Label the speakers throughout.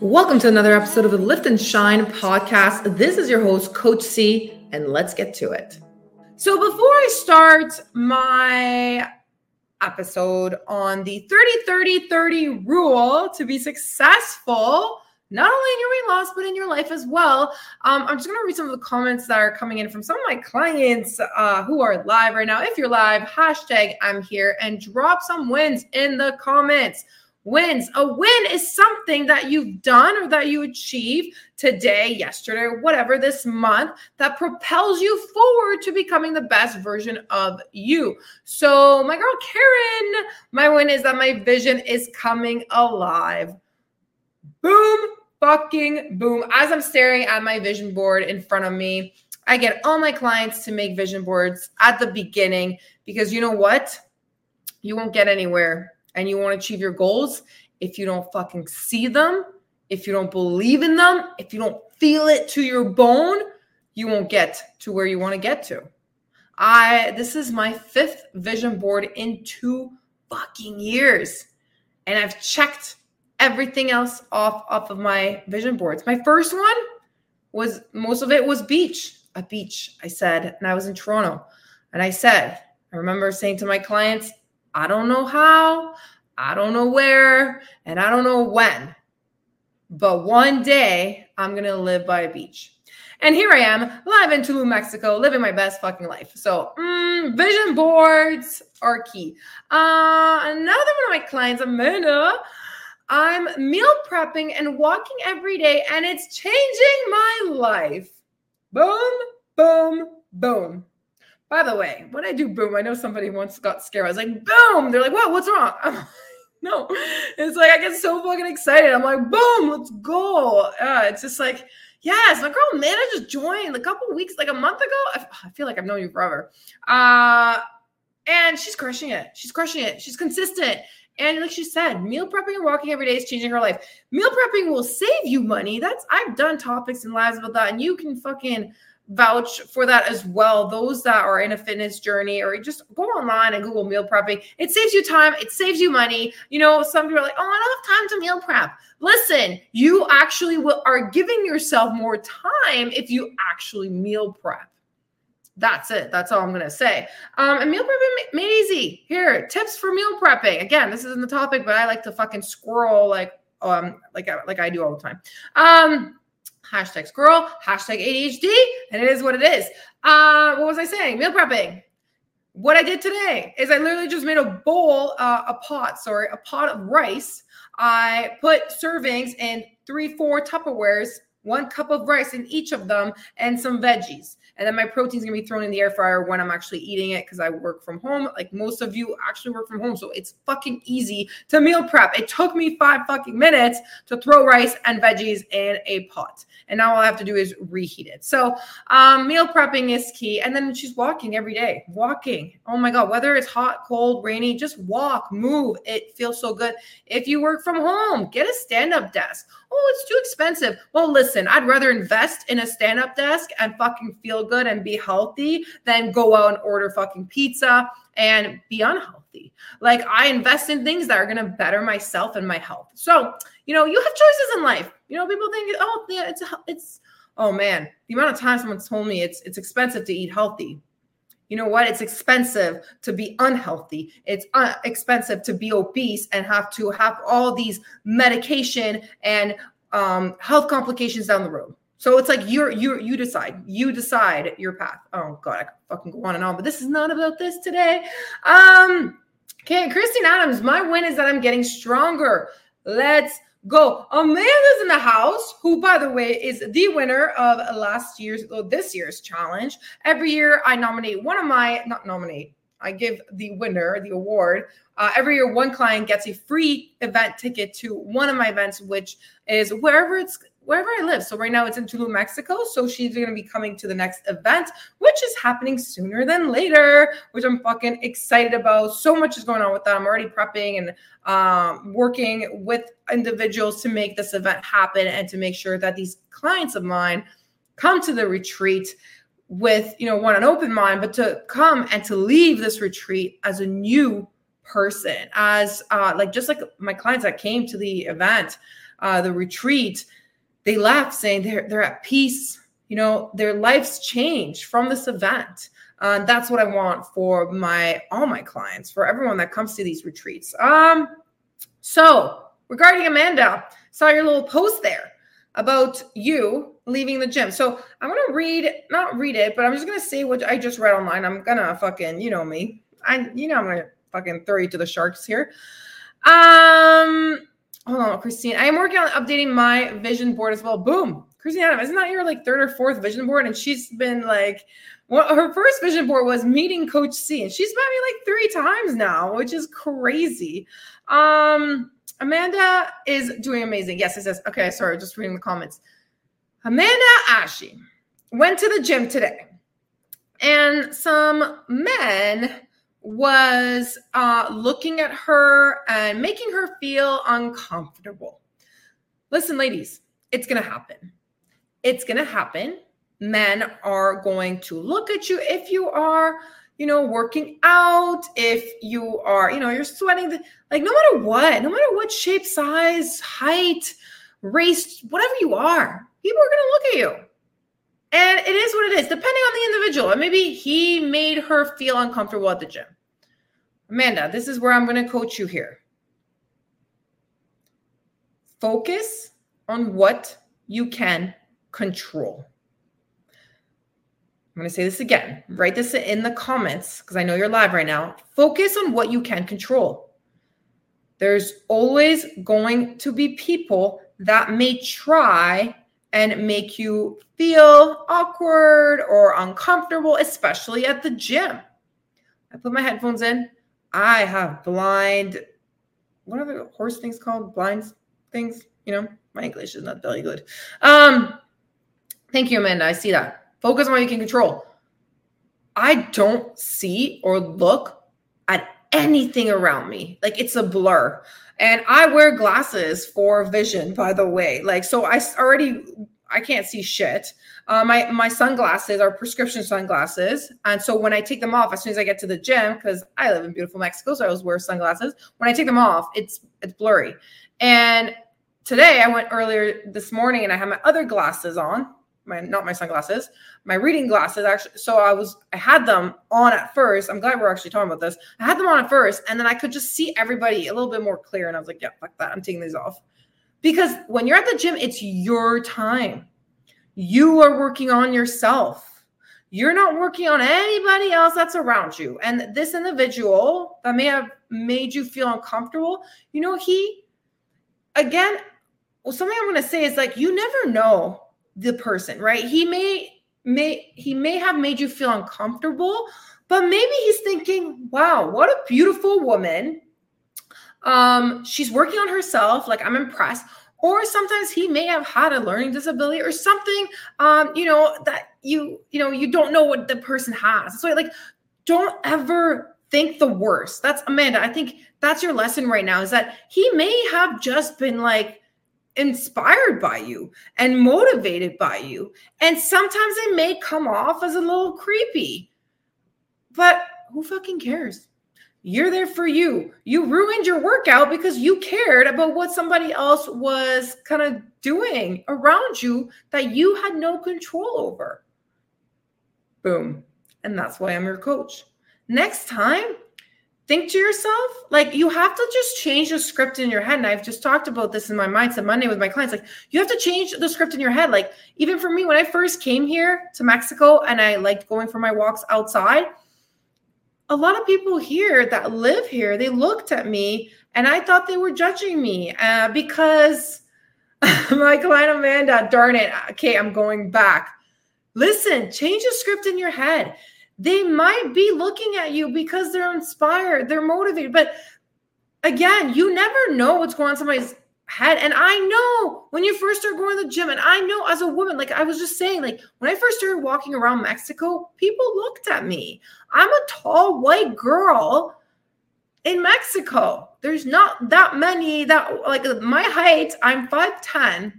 Speaker 1: Welcome to another episode of the Lift and Shine podcast. This is your host, Coach C, and let's get to it. So, before I start my episode on the 30 30 30 rule to be successful, not only in your weight loss, but in your life as well. Um, I'm just going to read some of the comments that are coming in from some of my clients uh, who are live right now. If you're live, hashtag I'm here and drop some wins in the comments wins. A win is something that you've done or that you achieve today, yesterday, or whatever this month that propels you forward to becoming the best version of you. So, my girl Karen, my win is that my vision is coming alive. Boom, fucking boom. As I'm staring at my vision board in front of me, I get all my clients to make vision boards at the beginning because you know what? You won't get anywhere and you want to achieve your goals, if you don't fucking see them, if you don't believe in them, if you don't feel it to your bone, you won't get to where you want to get to. I this is my fifth vision board in 2 fucking years. And I've checked everything else off off of my vision boards. My first one was most of it was beach, a beach. I said, and I was in Toronto. And I said, I remember saying to my clients, I don't know how, I don't know where, and I don't know when. But one day I'm going to live by a beach. And here I am, live in Tulum, Mexico, living my best fucking life. So, mm, vision boards are key. Uh, another one of my clients, Amanda, I'm meal prepping and walking every day, and it's changing my life. Boom, boom, boom. By the way, when I do boom, I know somebody once got scared. I was like, boom. They're like, what? What's wrong? I'm no. It's like I get so fucking excited. I'm like, boom, let's go. Uh, it's just like, yes, my girl Amanda just joined a couple weeks, like a month ago. I, I feel like I've known you forever. Uh, and she's crushing it. She's crushing it. She's consistent. And like she said, meal prepping and walking every day is changing her life. Meal prepping will save you money. That's I've done topics and lives about that, and you can fucking vouch for that as well. Those that are in a fitness journey or just go online and Google meal prepping. It saves you time, it saves you money. You know, some people are like, oh, I don't have time to meal prep. Listen, you actually will, are giving yourself more time if you actually meal prep. That's it. That's all I'm going to say. Um, and meal prepping made easy. Here, tips for meal prepping. Again, this isn't the topic, but I like to fucking squirrel like um like like I do all the time. Um, hashtag squirrel, hashtag ADHD, and it is what it is. Uh, what was I saying? Meal prepping. What I did today is I literally just made a bowl, uh, a pot, sorry, a pot of rice. I put servings in three, four Tupperwares, one cup of rice in each of them, and some veggies. And then my protein's gonna be thrown in the air fryer when I'm actually eating it because I work from home. Like most of you actually work from home. So it's fucking easy to meal prep. It took me five fucking minutes to throw rice and veggies in a pot. And now all I have to do is reheat it. So um, meal prepping is key. And then she's walking every day. Walking. Oh my God. Whether it's hot, cold, rainy, just walk, move. It feels so good. If you work from home, get a stand-up desk oh, it's too expensive. Well, listen, I'd rather invest in a stand up desk and fucking feel good and be healthy than go out and order fucking pizza and be unhealthy. Like, I invest in things that are going to better myself and my health. So, you know, you have choices in life. You know, people think, oh, yeah, it's, it's, oh man, the amount of time someone's told me it's, it's expensive to eat healthy you know what? It's expensive to be unhealthy. It's uh, expensive to be obese and have to have all these medication and um, health complications down the road. So it's like you're you you decide. You decide your path. Oh god, I fucking go on and on, but this is not about this today. Um okay, Christine Adams, my win is that I'm getting stronger. Let's go. Amanda's in the house, who, by the way, is the winner of last year's, or this year's challenge. Every year, I nominate one of my, not nominate, I give the winner the award. Uh, every year, one client gets a free event ticket to one of my events, which is wherever it's wherever I live. So right now it's in Tulum, Mexico. So she's going to be coming to the next event, which is happening sooner than later, which I'm fucking excited about. So much is going on with that. I'm already prepping and um, working with individuals to make this event happen and to make sure that these clients of mine come to the retreat with, you know, one, an open mind, but to come and to leave this retreat as a new person as uh like just like my clients that came to the event uh the retreat they left saying they're they're at peace. You know their lives changed from this event. Uh, that's what i want for my all my clients for everyone that comes to these retreats. Um so regarding amanda saw your little post there about you leaving the gym. So I'm gonna read, not read it, but I'm just gonna say what I just read online. I'm gonna fucking, you know me. I you know I'm gonna fucking throw you to the sharks here. Um hold on, Christine. I am working on updating my vision board as well. Boom. Christine Adam, isn't that your like third or fourth vision board? And she's been like, well, her first vision board was meeting Coach C, and she's met me like three times now, which is crazy. Um, Amanda is doing amazing. Yes, it says, okay, sorry, just reading the comments. Amanda Ashi went to the gym today, and some men was uh, looking at her and making her feel uncomfortable. Listen, ladies, it's to happen. It's to happen. Men are going to look at you if you are you know, working out, if you are, you know, you're sweating, the, like no matter what, no matter what shape, size, height, race, whatever you are, people are going to look at you. And it is what it is, depending on the individual. And maybe he made her feel uncomfortable at the gym. Amanda, this is where I'm going to coach you here. Focus on what you can control. I'm going to say this again. Write this in the comments because I know you're live right now. Focus on what you can control. There's always going to be people that may try and make you feel awkward or uncomfortable, especially at the gym. I put my headphones in. I have blind, what are the horse things called? Blinds things, you know, my English is not very good. Um, thank you, Amanda. I see that. Focus on what you can control. I don't see or look at anything around me. Like it's a blur. And I wear glasses for vision, by the way. Like, so I already I can't see shit. Uh, my my sunglasses are prescription sunglasses, and so when I take them off, as soon as I get to the gym, because I live in beautiful Mexico, so I always wear sunglasses. When I take them off, it's it's blurry. And today I went earlier this morning, and I had my other glasses on, my not my sunglasses, my reading glasses actually. So I was I had them on at first. I'm glad we're actually talking about this. I had them on at first, and then I could just see everybody a little bit more clear. And I was like, yeah, fuck that. I'm taking these off. Because when you're at the gym, it's your time. You are working on yourself. You're not working on anybody else that's around you. And this individual that may have made you feel uncomfortable, you know, he again, well, something I'm gonna say is like you never know the person, right? He may may he may have made you feel uncomfortable, but maybe he's thinking, "Wow, what a beautiful woman." Um, she's working on herself, like I'm impressed. Or sometimes he may have had a learning disability or something, um, you know, that you, you know, you don't know what the person has. So like, don't ever think the worst. That's Amanda. I think that's your lesson right now is that he may have just been like inspired by you and motivated by you. And sometimes it may come off as a little creepy, but who fucking cares? You're there for you. You ruined your workout because you cared about what somebody else was kind of doing around you that you had no control over. Boom. And that's why I'm your coach. Next time, think to yourself like you have to just change the script in your head. And i've just talked about this in my mindset monday with my clients. Like you have to change the script in your head. Like even for me when i first came here to mexico and i liked going for my walks outside a lot of people here that live here they looked at me and i thought they were judging me uh, because my client amanda darn it okay i'm going back. Listen change the script in your head they might be looking at you because they're inspired, they're motivated. But again, you never know what's going on somebody's head. And I know when you first start going to the gym, and I know as a woman, like I was just saying, like when I first started walking around Mexico, people looked at me. I'm a tall white girl in Mexico. There's not that many that like my height, I'm 5'10.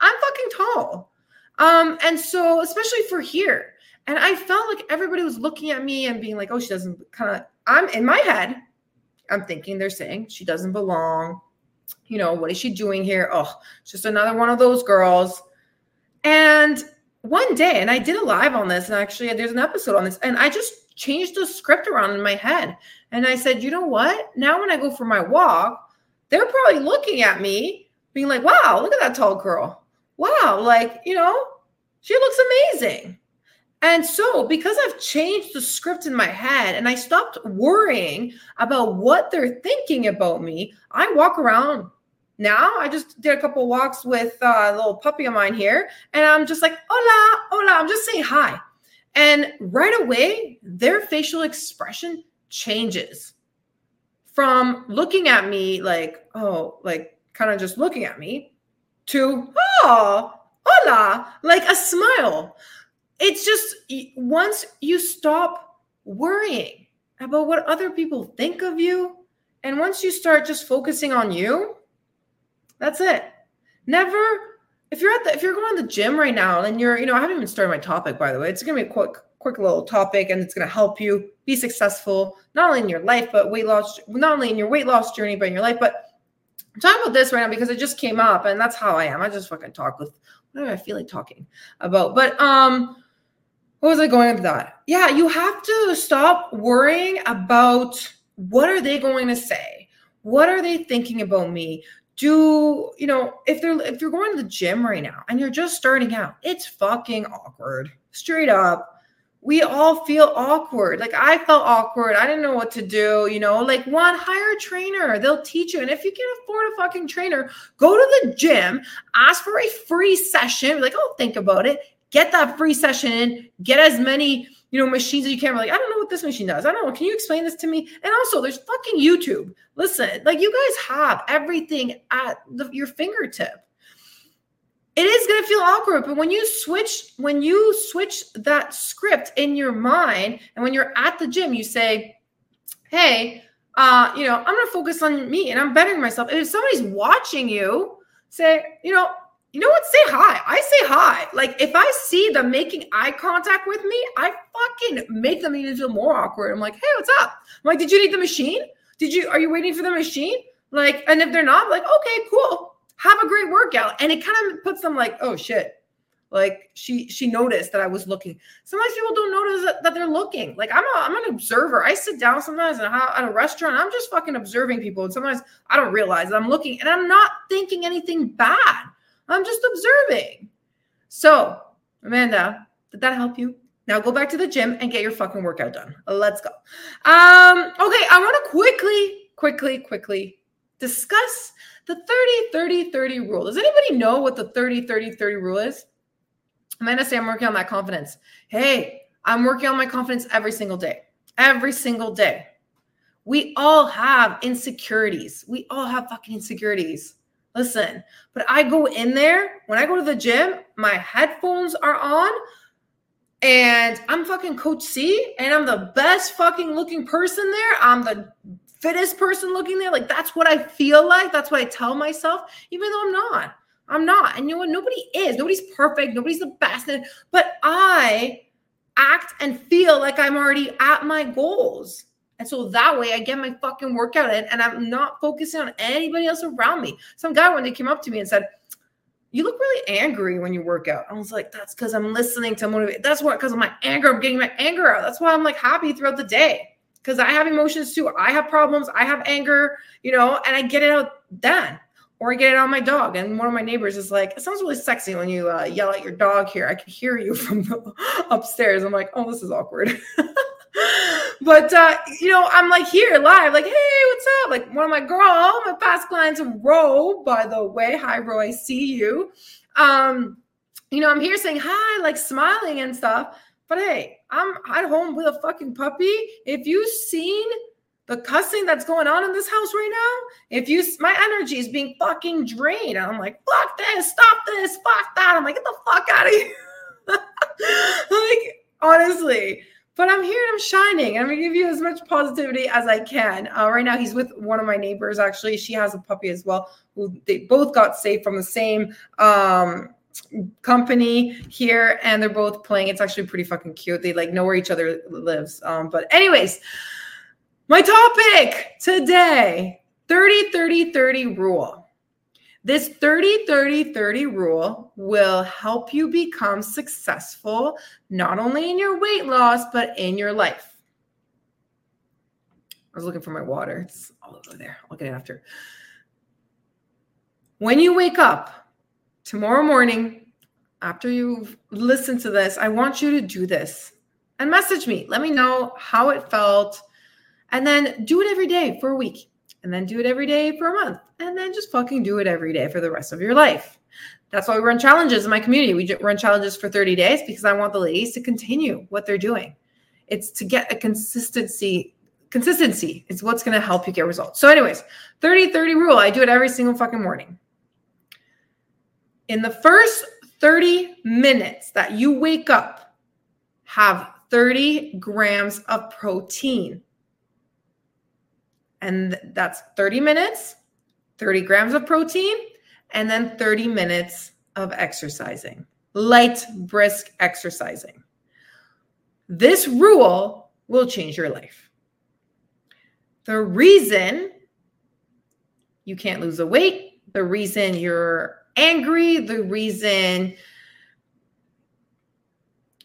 Speaker 1: I'm fucking tall. Um, and so especially for here, and I felt like everybody was looking at me and being like, oh, she doesn't kind of, I'm in my head. I'm thinking they're saying she doesn't belong. You know, what is she doing here? Oh, just another one of those girls. And one day, and I did a live on this, and actually, there's an episode on this, and I just changed the script around in my head. And I said, you know what? Now, when I go for my walk, they're probably looking at me, being like, wow, look at that tall girl. Wow, like, you know, she looks amazing. And so, because I've changed the script in my head and I stopped worrying about what they're thinking about me, I walk around now. I just did a couple walks with a little puppy of mine here, and I'm just like, hola, hola. I'm just saying hi. And right away, their facial expression changes from looking at me like, oh, like kind of just looking at me to, oh, hola, like a smile. It's just once you stop worrying about what other people think of you, and once you start just focusing on you, that's it. Never, if you're at the, if you're going to the gym right now and you're, you know, I haven't even started my topic, by the way. It's going to be a quick, quick little topic and it's going to help you be successful, not only in your life, but weight loss, not only in your weight loss journey, but in your life. But I'm talking about this right now because it just came up and that's how I am. I just fucking talk with whatever I feel like talking about. But um, what was I going with that? Yeah, you have to stop worrying about what are they going to say? What are they thinking about me? Do you know if they're if you're going to the gym right now and you're just starting out, it's fucking awkward. Straight up. We all feel awkward. Like I felt awkward. I didn't know what to do, you know. Like one, hire a trainer. They'll teach you. And if you can't afford a fucking trainer, go to the gym, ask for a free session. Like, oh, think about it get that free session get as many, you know, machines as you can. We're like, I don't know what this machine does. I don't know. Can you explain this to me? And also, there's fucking YouTube. Listen, like you guys have everything at the, your fingertip. It is going to feel awkward, but when you switch, when you switch that script in your mind, and when you're at the gym, you say, "Hey, uh, you know, I'm to focus on me, and I'm bettering myself." And if somebody's watching you, say, "You know, you know what? Say hi. I say hi. Like if I see them making eye contact with me, I fucking make them even feel more awkward. I'm like, hey, what's up? I'm like, did you need the machine? Did you are you waiting for the machine? Like, and if they're not, like, okay, cool. Have a great workout. And it kind of puts them like, oh shit. Like she she noticed that I was looking. Sometimes people don't notice that, that they're looking. Like I'm a, I'm an observer. I sit down sometimes at a restaurant. I'm just fucking observing people, and sometimes I don't realize that I'm looking, and I'm not thinking anything bad. I'm just observing. So, Amanda, did that help you? Now go back to the gym and get your fucking workout done. Let's go. Um, okay, I want to quickly, quickly, quickly discuss the 30 30 30 rule. Does anybody know what the 30 30 30 rule is? Amanda say I'm working on that confidence. Hey, I'm working on my confidence every single day. Every single day. We all have insecurities. We all have fucking insecurities. Listen, but I go in there when I go to the gym, my headphones are on and I'm fucking Coach C and I'm the best fucking looking person there. I'm the fittest person looking there. Like that's what I feel like. That's what I tell myself, even though I'm not. I'm not. And you know what? Nobody is. Nobody's perfect. Nobody's the best. But I act and feel like I'm already at my goals. And so that way I get my fucking workout in and I'm not focusing on anybody else around me. Some guy when they came up to me and said, You look really angry when you work out. I was like, That's because I'm listening to motivate. That's what because of my anger. I'm getting my anger out. That's why I'm like happy throughout the day. Because I have emotions too. I have problems. I have anger, you know, and I get it out then. Or I get it on my dog. And one of my neighbors is like, It sounds really sexy when you uh, yell at your dog here. I can hear you from upstairs. I'm like, Oh, this is awkward. but uh, you know, I'm like here live, like, hey, what's up? Like one of my girl, my past clients, Ro, by the way. Hi, Ro, I see you. Um, you know, I'm here saying hi, like smiling and stuff. But hey, I'm at home with a fucking puppy. If you've seen the cussing that's going on in this house right now, if you my energy is being fucking drained. I'm like, fuck this, stop this, fuck that. I'm like, get the fuck out of here. like, honestly. But I'm here and I'm shining. I'm gonna give you as much positivity as I can. Uh, right now, he's with one of my neighbors. Actually, she has a puppy as well. Who they both got saved from the same um, company here, and they're both playing. It's actually pretty fucking cute. They like know where each other lives. Um, but anyways, My topic today 30 30 30 rule. This 30 30 30 rule will help you become successful not only in your weight loss, but in your life. I was looking for my water. It's all over there. I'll get it after. When you wake up tomorrow morning, after you've listened to this, I want you to do this and message me. Let me know how it felt and then do it every day for a week and then do it every day for a month and then just fucking do it every day for the rest of your life. That's why we run challenges in my community. We run challenges for 30 days because I want the ladies to continue what they're doing. It's to get a consistency. Consistency is what's going to help you get results. So, anyways, 30 30 rule. I do it every single fucking morning. In the first 30 minutes that you wake up, have 30 grams of protein and that's 30 minutes, 30 grams of protein, and then 30 minutes of exercising, light, brisk exercising. This rule will change your life. The reason you can't lose the weight, the reason you're angry, the reason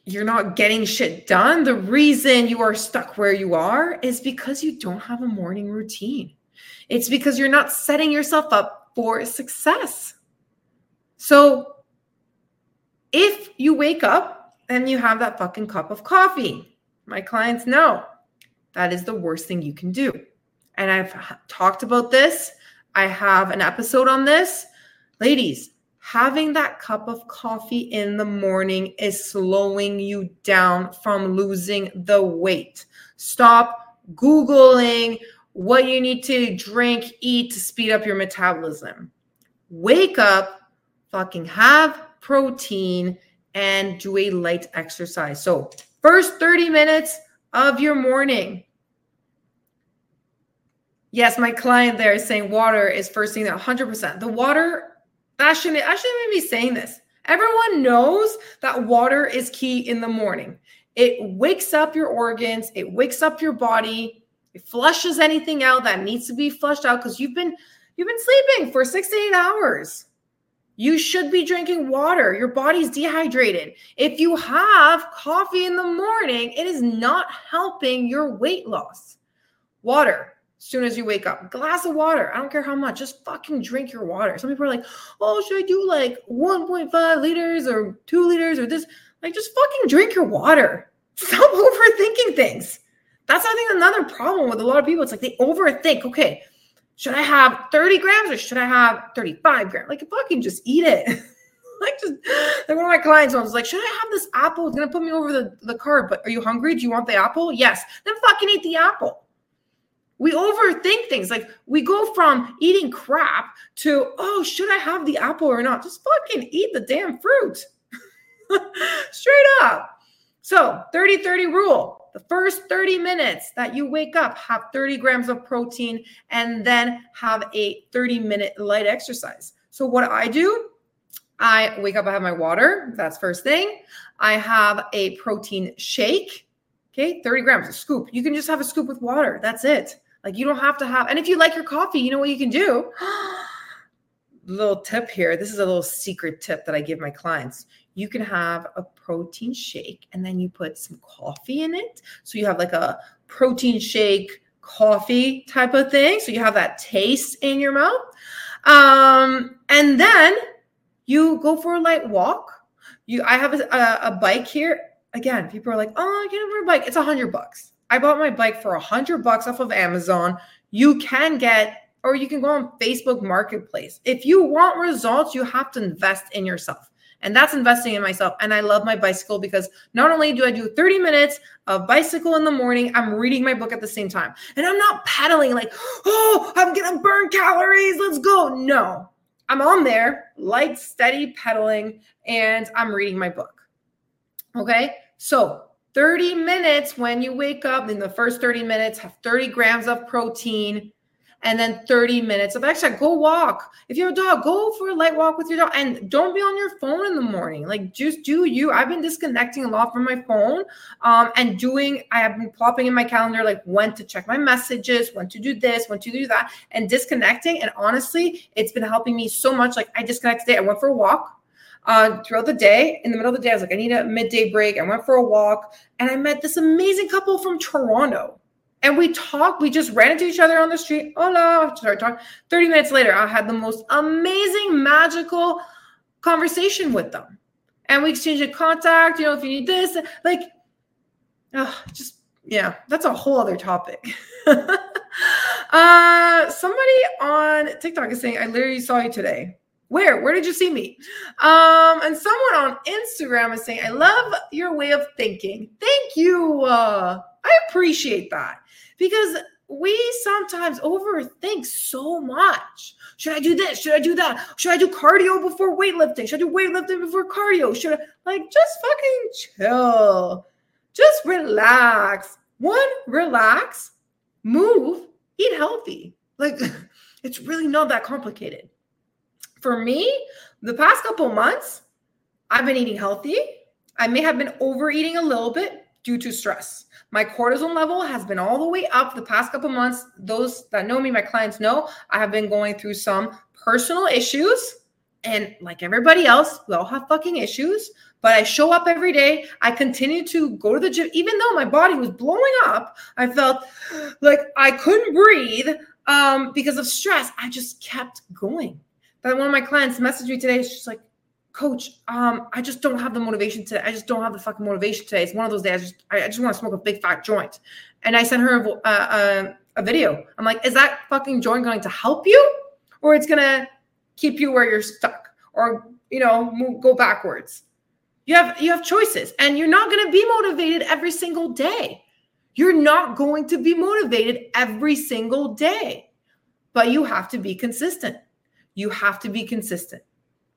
Speaker 1: you're not getting shit done, the reason you are stuck where you are is because you don't have a morning routine. It's because you're not setting yourself up for success. So if you wake up and you have that fucking cup of coffee, my clients know that is the worst thing you can do. And I've talked about this. I have an episode on this. Ladies, having that cup of coffee in the morning is slowing you down from losing the weight. Stop Googling what you need to drink, eat to speed up your metabolism. Wake up, fucking have protein, and do a light exercise. So, first 30 minutes of your morning. Yes, my client there is saying water is first thing that 100%. The water I shouldn't, I shouldn't even be saying this. Everyone knows that water is key in the morning. It wakes up your organs, it wakes up your body, it flushes anything out that needs to be flushed out because you've been you've been sleeping for six to eight hours. You should be drinking water. Your body's dehydrated. If you have coffee in the morning, it is not helping your weight loss. Water, soon as you wake up. Glass of water. I don't care how much. Just fucking drink your water. Some people are like, oh, should I do like 1.5 liters or two liters or this? Like, just fucking drink your water. Stop overthinking things. That's I think another problem with a lot of people. It's like they overthink. Okay, should I have 30 grams or should I have 35 grams? Like, fucking just eat it. like, just like one of my clients was like, should I have this apple? It's gonna put me over the, the curb. But are you hungry? Do you want the apple? Yes. Then fucking eat the apple. We overthink things. Like we go from eating crap to, oh, should I have the apple or not? Just fucking eat the damn fruit. Straight up. So 30 30 rule. The first 30 minutes that you wake up, have 30 grams of protein and then have a 30 minute light exercise. So, what I do, I wake up, I have my water. That's first thing. I have a protein shake. Okay, 30 grams, a scoop. You can just have a scoop with water. That's it. Like you don't have to have, and if you like your coffee, you know what you can do? little tip here. This is a little secret tip that I give my clients. You can have a protein shake and then you put some coffee in it. So you have like a protein shake coffee type of thing. So you have that taste in your mouth. Um, and then you go for a light walk. You, I have a, a, a bike here. Again, people are like, "Oh, I can't afford a bike." It's a hundred bucks. I bought my bike for a hundred bucks off of Amazon. You can get, or you can go on Facebook Marketplace. If you want results, you have to invest in yourself. And that's investing in myself. And I love my bicycle because not only do I do 30 minutes of bicycle in the morning, I'm reading my book at the same time. And I'm not pedaling like, oh, I'm going to burn calories. Let's go. No, I'm on there, light, steady pedaling, and I'm reading my book. Okay. So 30 minutes when you wake up in the first 30 minutes have 30 grams of protein and then 30 minutes of exercise. Go walk. If you have a dog, go for a light walk with your dog and don't be on your phone in the morning. Like just do you. I've been disconnecting a lot from my phone um, and doing, I have been plopping in my calendar like when to check my messages, when to do this, when to do that, and disconnecting. And honestly, it's been helping me so much. Like I disconnected today. I went for a walk uh, throughout the day. In the middle of the day, I was like, I need a midday break. I went for a walk and I met this amazing couple from Toronto. And we talked, we just ran into each other on the street. Hola, started talking. 30 minutes later, I had the most amazing, magical conversation with them. And we exchanged a contact, you know, if you need this, like, oh, just, yeah, that's a whole other topic. uh, somebody on TikTok is saying, I literally saw you today. Where? Where did you see me? Um, and someone on Instagram is saying, I love your way of thinking. Thank you. Uh, I appreciate that because we sometimes overthink so much. Should I do this? Should I do that? Should I do cardio before weightlifting? Should I do weightlifting before cardio? Should I like just fucking chill? Just relax. One, relax, move, eat healthy. Like it's really not that complicated. For me, the past couple months, I've been eating healthy. I may have been overeating a little bit due to stress. My cortisol level has been all the way up the past couple months. Those that know me, my clients know, I have been going through some personal issues. And like everybody else, we all have fucking issues. But I show up every day. I continue to go to the gym, even though my body was blowing up. I felt like I couldn't breathe um, because of stress. I just kept going. One of my clients messaged me today. She's like, coach, um, I just don't have the motivation today. I just don't have the fucking motivation today. It's one of those days. I just, I, I just want to smoke a big fat joint. And I sent her a, a, a video. I'm like, is that fucking joint going to help you, or it's gonna keep you where you're stuck, or you know, move, go backwards? You have you have choices, and you're not gonna be motivated every single day. You're not going to be motivated every single day, but you have to be consistent. You have to be consistent.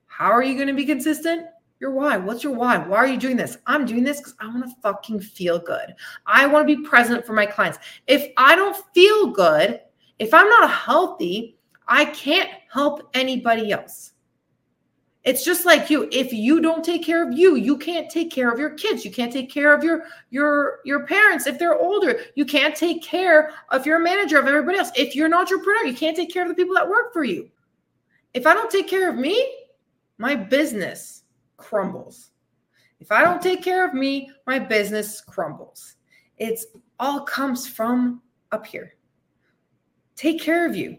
Speaker 1: How are you going to be consistent? Your why. What's your why? Why are you doing this? I'm doing this because I want to fucking feel good. I want to be present for my clients. If I don't feel good, if I'm not healthy, I can't help anybody else. It's just like you. If you don't take care of you, you can't take care of your kids. You can't take care of your your your parents if they're older. You can't take care of your manager of everybody else. If you're an entrepreneur, you can't take care of the people that work for you. If I don't take care of me, my business crumbles. If I don't take care of me, my business crumbles. It's all comes from up here. Take care of you.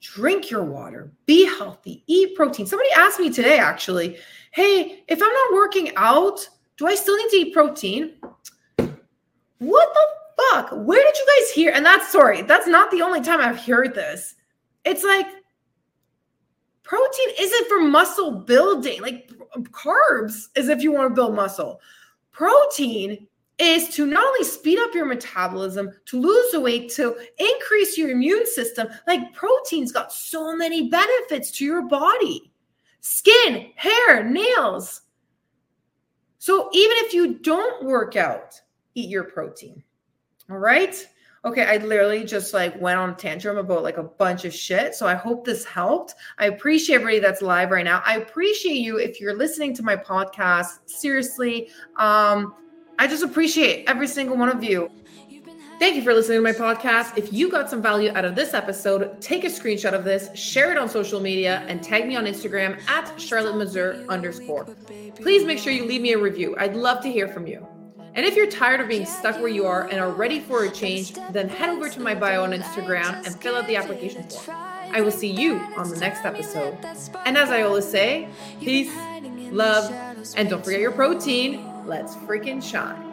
Speaker 1: Drink your water. Be healthy. Eat protein. Somebody asked me today, actually, hey, if I'm not working out, do I still need to eat protein? What the fuck? Where did you guys hear? And that's sorry, that's not the only time I've heard this. It's like, Protein isn't for muscle building, like carbs is if you want to build muscle. Protein is to not only speed up your metabolism, to lose the weight, to increase your immune system. Like protein's got so many benefits to your body skin, hair, nails. So even if you don't work out, eat your protein. All right okay, I literally just like went on a tantrum about like a bunch of shit. So I hope this helped. I appreciate everybody that's live right now. I appreciate you if you're listening to my podcast. Seriously, um, I just appreciate every single one of you. Thank you for listening to my podcast. If you got some value out of this episode, take a screenshot of this, share it on social media, and tag me on Instagram at Charlotte Mazur underscore. Please make sure you leave me a review. I'd love to hear from you. And if you're tired of being stuck where you are and are ready for a change, then head over to my bio on Instagram and fill out the application form. I will see you on the next episode. And as I always say, peace, love, and don't forget your protein. Let's freaking shine.